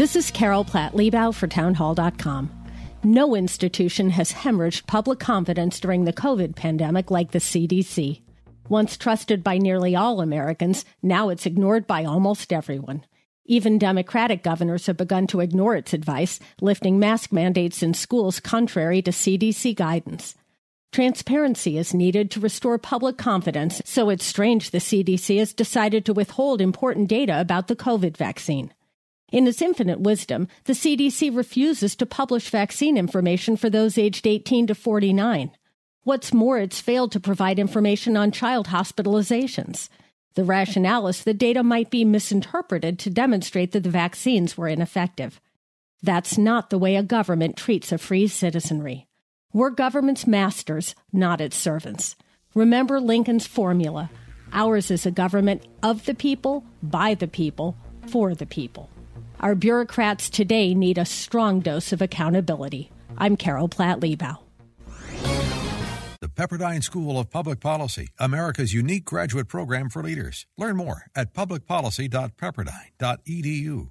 This is Carol Platt Liebau for townhall.com. No institution has hemorrhaged public confidence during the COVID pandemic like the CDC. Once trusted by nearly all Americans, now it's ignored by almost everyone. Even Democratic governors have begun to ignore its advice, lifting mask mandates in schools contrary to CDC guidance. Transparency is needed to restore public confidence, so it's strange the CDC has decided to withhold important data about the COVID vaccine. In its infinite wisdom, the CDC refuses to publish vaccine information for those aged 18 to 49. What's more, it's failed to provide information on child hospitalizations. The rationale is the data might be misinterpreted to demonstrate that the vaccines were ineffective. That's not the way a government treats a free citizenry. We're government's masters, not its servants. Remember Lincoln's formula ours is a government of the people, by the people, for the people. Our bureaucrats today need a strong dose of accountability. I'm Carol Platt Liebau. The Pepperdine School of Public Policy, America's unique graduate program for leaders. Learn more at publicpolicy.pepperdine.edu.